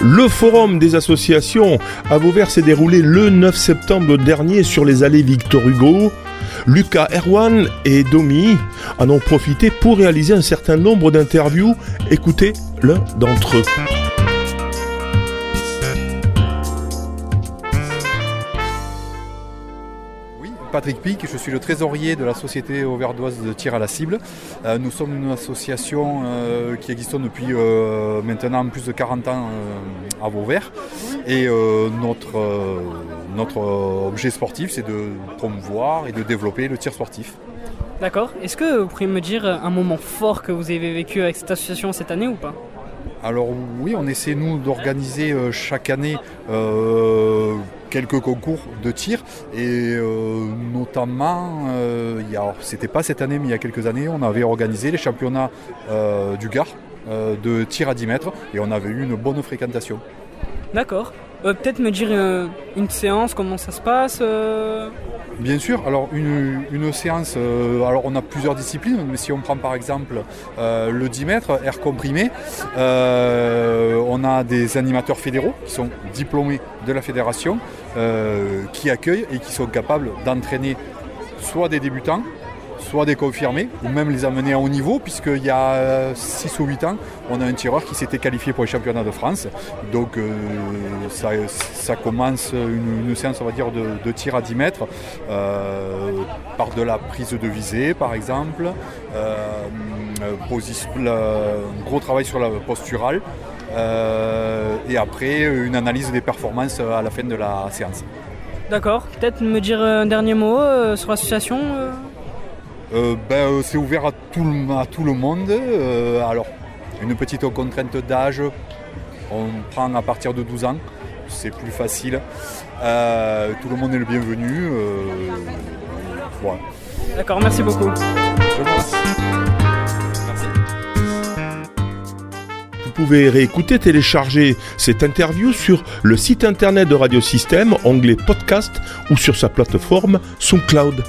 Le forum des associations à Vauvert s'est déroulé le 9 septembre dernier sur les allées Victor Hugo. Lucas Erwan et Domi en ont profité pour réaliser un certain nombre d'interviews. Écoutez l'un d'entre eux. Patrick Pic, je suis le trésorier de la société auverdoise de tir à la cible. Euh, nous sommes une association euh, qui existe depuis euh, maintenant plus de 40 ans à Vauvert. Et notre, notre objet sportif, c'est de promouvoir et de développer le tir sportif. D'accord. Est-ce que vous pourriez me dire un moment fort que vous avez vécu avec cette association cette année ou pas? Alors oui, on essaie nous d'organiser chaque année quelques concours de tir et euh, notamment, euh, c'était pas cette année mais il y a quelques années, on avait organisé les championnats euh, du Gard de tir à 10 mètres et on avait eu une bonne fréquentation. D'accord. Peut-être me dire une séance, comment ça se passe Bien sûr, alors une, séance, euh, alors on a plusieurs disciplines, mais si on prend par exemple euh, le 10 mètres, air comprimé, euh, on a des animateurs fédéraux qui sont diplômés de la fédération, qui accueillent et qui sont capables d'entraîner soit des débutants, soit des confirmés, ou même les amener à haut niveau, puisqu'il y a 6 ou 8 ans, on a un tireur qui s'était qualifié pour les championnats de France. Donc euh, ça, commence une, séance, on va dire, de, tir à 10 mètres, euh, par de la prise de visée, par exemple, euh, un gros travail sur la posturale, et après une analyse des performances à la fin de la séance. D'accord. Peut-être me dire un dernier mot sur l'association euh, ben, euh, C'est ouvert à tout, à tout le monde. Euh, alors, une petite contrainte d'âge, on prend à partir de 12 ans, c'est plus facile. tout le monde est le bienvenu. D'accord, merci beaucoup. Vous pouvez réécouter, télécharger cette interview sur le site internet de Radio Système, onglet podcast ou sur sa plateforme SoundCloud.